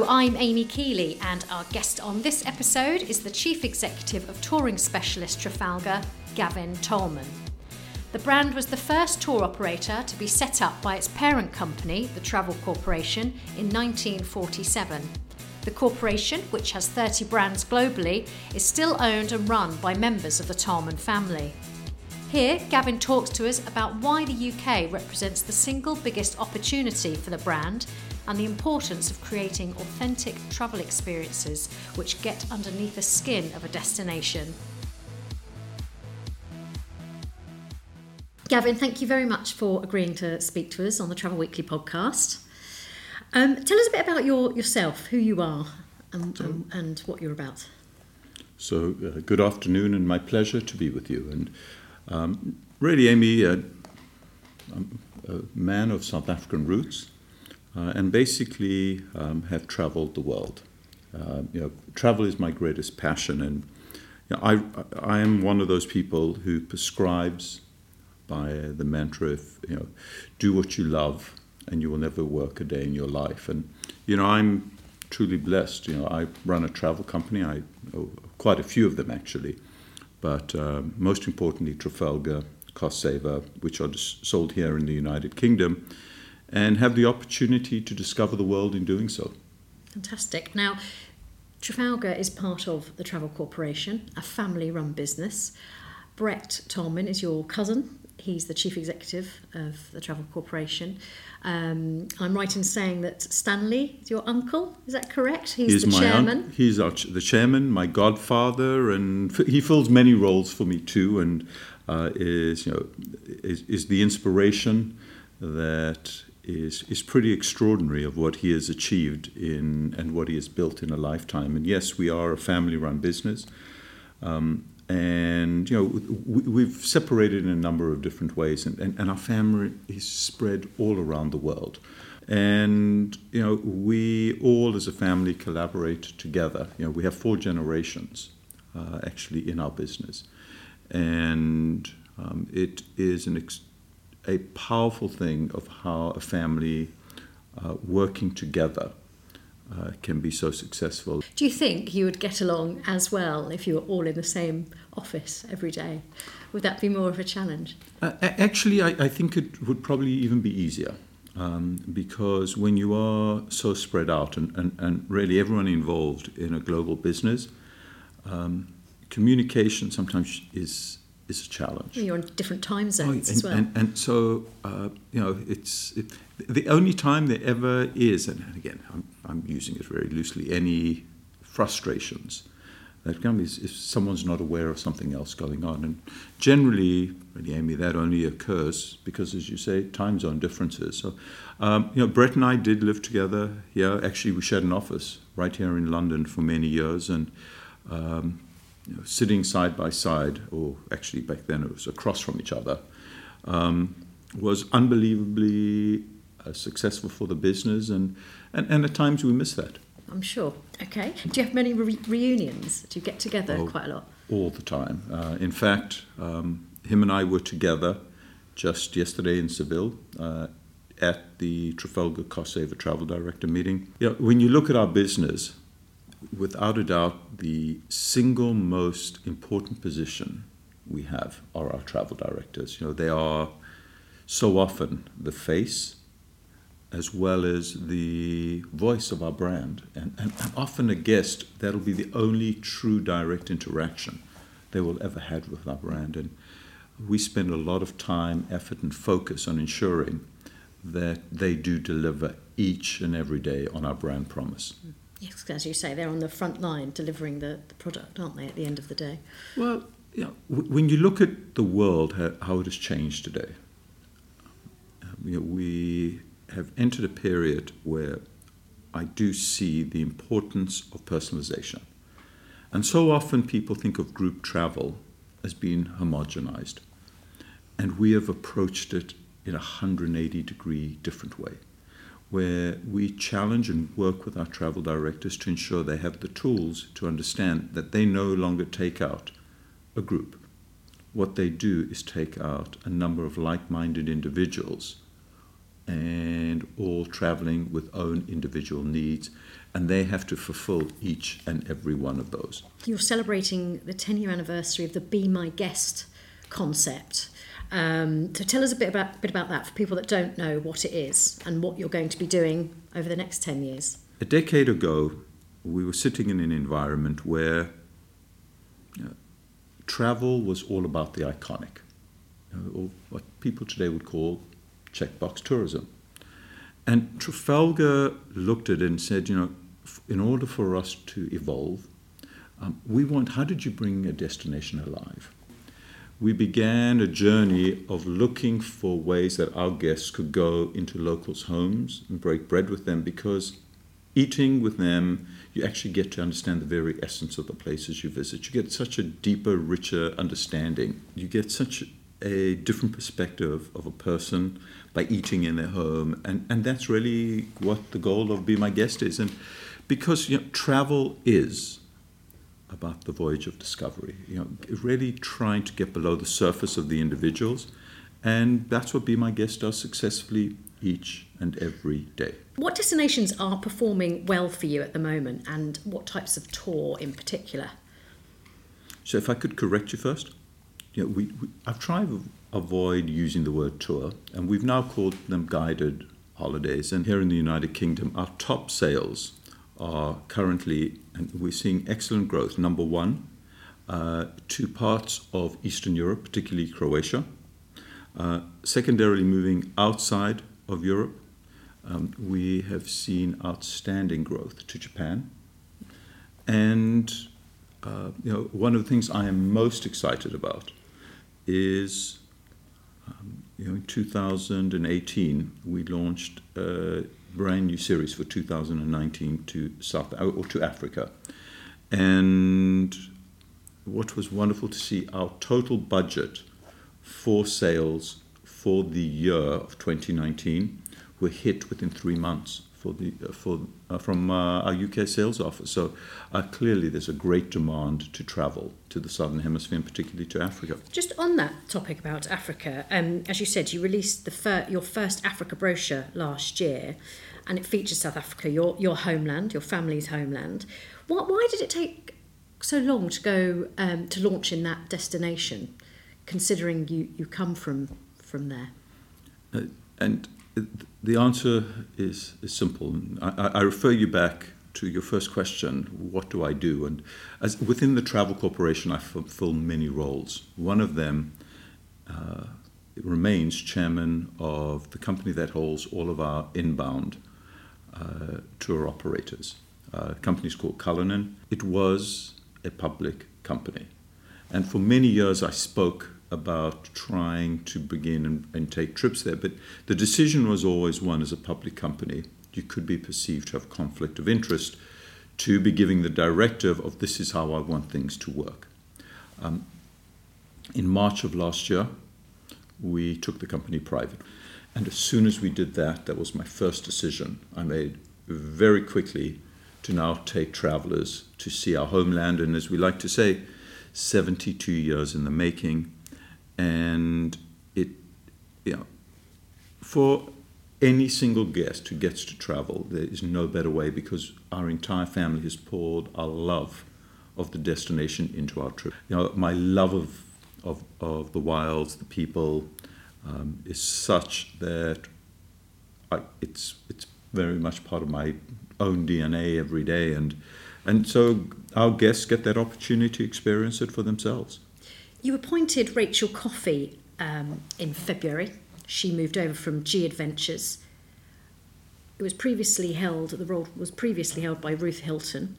I'm Amy Keeley, and our guest on this episode is the Chief Executive of touring specialist Trafalgar, Gavin Tollman. The brand was the first tour operator to be set up by its parent company, the Travel Corporation, in 1947. The corporation, which has 30 brands globally, is still owned and run by members of the Tollman family. Here, Gavin talks to us about why the UK represents the single biggest opportunity for the brand and the importance of creating authentic travel experiences which get underneath the skin of a destination. Gavin, thank you very much for agreeing to speak to us on the Travel Weekly podcast. Um, tell us a bit about your, yourself, who you are, and, um, and what you're about. So, uh, good afternoon, and my pleasure to be with you. And um, really, Amy, uh, I'm a man of South African roots uh, and basically um, have traveled the world. Uh, you know, travel is my greatest passion, and you know, I, I am one of those people who prescribes by the mantra of you know, do what you love, and you will never work a day in your life. And you know, I'm truly blessed. You know, I run a travel company. I quite a few of them actually, but uh, most importantly, Trafalgar, Cost Saver, which are sold here in the United Kingdom and have the opportunity to discover the world in doing so. Fantastic. Now, Trafalgar is part of the Travel Corporation, a family run business. Brett Tollman is your cousin. He's the chief executive of the Travel Corporation. Um, I'm right in saying that Stanley is your uncle. Is that correct? He's, he's the chairman. Un- he's our ch- the chairman, my godfather, and f- he fills many roles for me too. And uh, is you know is, is the inspiration that is is pretty extraordinary of what he has achieved in and what he has built in a lifetime. And yes, we are a family-run business, um, and you know we, have separated in a number of different ways, and, and, and our family is spread all around the world. And you know we all as a family collaborate together. You know we have four generations uh, actually in our business, and um, it is an ex- a powerful thing of how a family uh, working together uh, can be so successful. Do you think you would get along as well if you were all in the same office every day? Would that be more of a challenge? Uh, actually, I, I, think it would probably even be easier. Um, because when you are so spread out and, and, and really everyone involved in a global business, um, communication sometimes is is a challenge. You're on different time zones oh, and, as well. And, and so, uh, you know, it's it, the only time there ever is, and again, I'm, I'm using it very loosely, any frustrations that come is if someone's not aware of something else going on. And generally, really, Amy, that only occurs because, as you say, time zone differences. So, um, you know, Brett and I did live together here. Actually, we shared an office right here in London for many years, and um, you know, sitting side by side, or actually back then it was across from each other, um, was unbelievably uh, successful for the business, and, and, and at times we miss that. I'm sure. Okay. Do you have many re- reunions? Do you get together oh, quite a lot? All the time. Uh, in fact, um, him and I were together just yesterday in Seville uh, at the Trafalgar Cost Saver Travel Director meeting. You know, when you look at our business, without a doubt, the single most important position we have are our travel directors. You know, they are so often the face as well as the voice of our brand. And, and, often a guest, that'll be the only true direct interaction they will ever have with our brand. And we spend a lot of time, effort, and focus on ensuring that they do deliver each and every day on our brand promise. Yes, as you say, they're on the front line delivering the, the product, aren't they, at the end of the day? Well, you know, when you look at the world, how, how it has changed today, um, you know, we have entered a period where I do see the importance of personalization. And so often people think of group travel as being homogenized. And we have approached it in a 180 degree different way where we challenge and work with our travel directors to ensure they have the tools to understand that they no longer take out a group. What they do is take out a number of like minded individuals and all traveling with own individual needs, and they have to fulfill each and every one of those. You're celebrating the 10 year anniversary of the Be My Guest concept. Um, so tell us a bit about, bit about that for people that don't know what it is and what you're going to be doing over the next 10 years. A decade ago, we were sitting in an environment where travel was all about the iconic, or what people today would call checkbox tourism. And Trafalgar looked at it and said, you know, in order for us to evolve, um, we want, how did you bring a destination alive? We began a journey of looking for ways that our guests could go into locals' homes and break bread with them because eating with them, you actually get to understand the very essence of the places you visit. You get such a deeper, richer understanding. You get such a different perspective of a person by eating in their home. And, and that's really what the goal of Be My Guest is. And because you know, travel is about the voyage of discovery, you know, really trying to get below the surface of the individuals. And that's what Be My Guest does successfully each and every day. What destinations are performing well for you at the moment, and what types of tour in particular? So, if I could correct you first, you know, we, we, I've tried to avoid using the word tour, and we've now called them guided holidays. And here in the United Kingdom, our top sales are currently, and we're seeing excellent growth. Number one, uh, to parts of Eastern Europe, particularly Croatia. Uh, secondarily, moving outside of Europe, um, we have seen outstanding growth to Japan. And uh, you know, one of the things I am most excited about is um, you know, in 2018 we launched brand new series for 2019 to South uh, or to Africa, and what was wonderful to see our total budget for sales for the year of 2019 were hit within three months for the for uh, from uh, our UK sales office. So uh, clearly, there's a great demand to travel to the southern hemisphere, and particularly to Africa. Just on that topic about Africa, um, as you said, you released the fir- your first Africa brochure last year, and it features South Africa, your your homeland, your family's homeland. What, why did it take so long to go um, to launch in that destination, considering you, you come from from there? Uh, and the answer is, is simple. I, I, refer you back to your first question what do I do? And as, within the Travel Corporation, I fulfill many roles. One of them uh, remains chairman of the company that holds all of our inbound uh, tour operators. Uh, company is called Cullinan. It was a public company. And for many years, I spoke about trying to begin and, and, take trips there. But the decision was always one as a public company, you could be perceived to have conflict of interest to be giving the directive of this is how I want things to work. Um, in March of last year, we took the company private. And as soon as we did that, that was my first decision I made very quickly to now take travelers to see our homeland. And as we like to say, 72 years in the making and it you know for any single guest who gets to travel there is no better way because our entire family has poured our love of the destination into our trip. You know my love of of, of the wilds the people um, is such that I, it's it's very much part of my own DNA every day. And and so our guests get that opportunity to experience it for themselves you appointed Rachel Coffey um, in February. She moved over from G Adventures. It was previously held, the role was previously held by Ruth Hilton.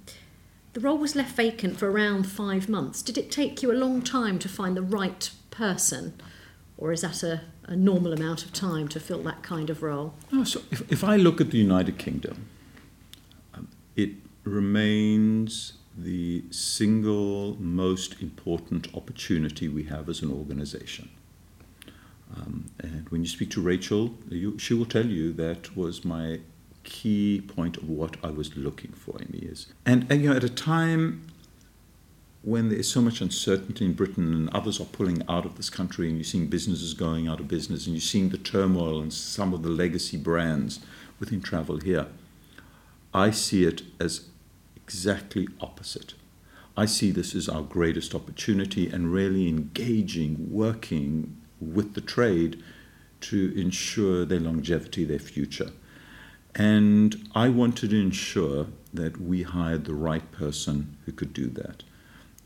The role was left vacant for around five months. Did it take you a long time to find the right person? Or is that a, a normal amount of time to fill that kind of role? Oh, so if, if I look at the United Kingdom, um, it remains the single most important opportunity we have as an organization. Um, and when you speak to Rachel, you, she will tell you that was my key point of what I was looking for in the years. And, and you know, at a time when there is so much uncertainty in Britain and others are pulling out of this country, and you're seeing businesses going out of business, and you're seeing the turmoil and some of the legacy brands within travel here, I see it as exactly opposite. I see this as our greatest opportunity and really engaging, working with the trade to ensure their longevity, their future. And I wanted to ensure that we hired the right person who could do that.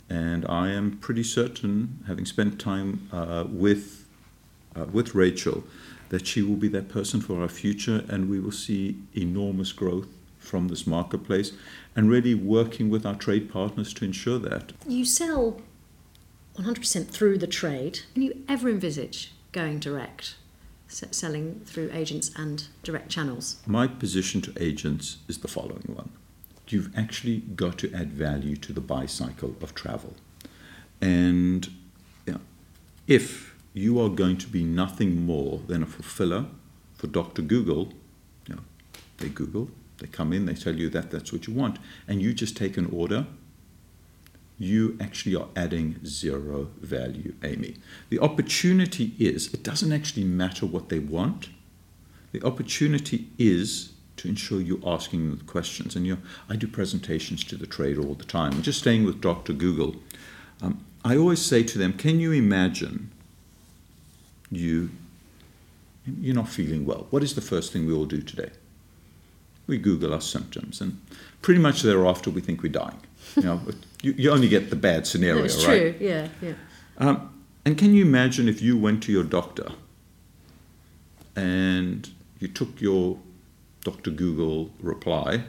And I am pretty certain, having spent time uh, with, uh, with Rachel, that she will be that person for our future and we will see enormous growth from this marketplace and really working with our trade partners to ensure that. You sell 100% through the trade. Can you ever envisage going direct, selling through agents and direct channels? My position to agents is the following one you've actually got to add value to the buy cycle of travel. And you know, if you are going to be nothing more than a fulfiller for Dr. Google, you know, they Google, they come in, they tell you that that's what you want, and you just take an order, you actually are adding zero value, Amy. The opportunity is, it doesn't actually matter what they want. The opportunity is to ensure you're asking the questions. And you I do presentations to the trade all the time. I'm just staying with Dr. Google. Um, I always say to them, can you imagine you, you're not feeling well? What is the first thing we all do today? We Google our symptoms, and pretty much thereafter we think we're dying. You know, you, you only get the bad scenario, right? That's right? true. Yeah, yeah. Um, and can you imagine if you went to your doctor and you took your Dr. Google reply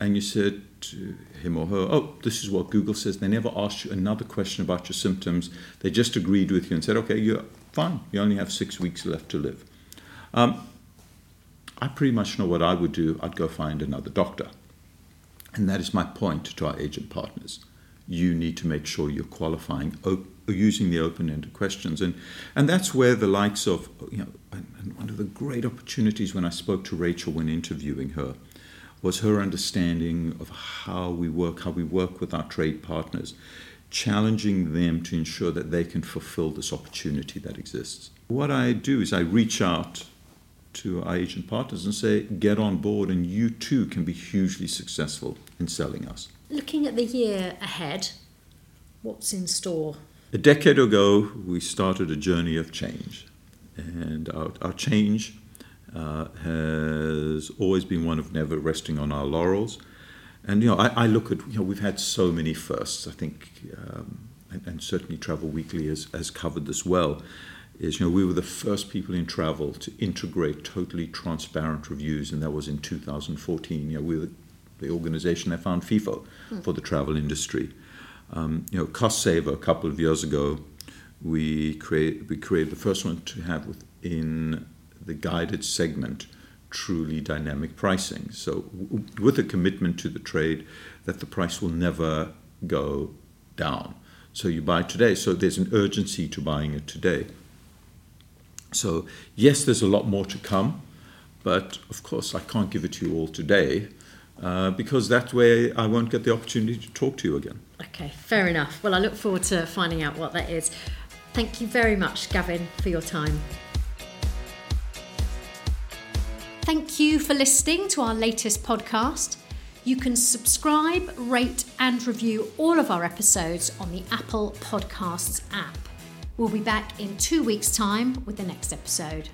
and you said to him or her, "Oh, this is what Google says." They never asked you another question about your symptoms. They just agreed with you and said, "Okay, you're fine. You only have six weeks left to live." Um, I pretty much know what I would do. I'd go find another doctor. And that is my point to our agent partners. You need to make sure you're qualifying, op- using the open-ended questions, and and that's where the likes of you know, and one of the great opportunities when I spoke to Rachel when interviewing her, was her understanding of how we work, how we work with our trade partners, challenging them to ensure that they can fulfill this opportunity that exists. What I do is I reach out to our agent partners and say, get on board, and you too can be hugely successful in selling us. Looking at the year ahead, what's in store? A decade ago, we started a journey of change, and our, our change uh, has always been one of never resting on our laurels. And you know, I, I look at you know we've had so many firsts. I think, um, and, and, certainly Travel Weekly has, has covered this well is you know we were the first people in travel to integrate totally transparent reviews, and that was in 2014. You know, we were the organization that found FIFO mm. for the travel industry. Um, you know, Cost Saver a couple of years ago, we create we created the first one to have within the guided segment truly dynamic pricing. So w- with a commitment to the trade that the price will never go down. So you buy today. So there's an urgency to buying it today. So, yes, there's a lot more to come, but of course, I can't give it to you all today uh, because that way I won't get the opportunity to talk to you again. Okay, fair enough. Well, I look forward to finding out what that is. Thank you very much, Gavin, for your time. Thank you for listening to our latest podcast. You can subscribe, rate, and review all of our episodes on the Apple Podcasts app. We'll be back in two weeks' time with the next episode.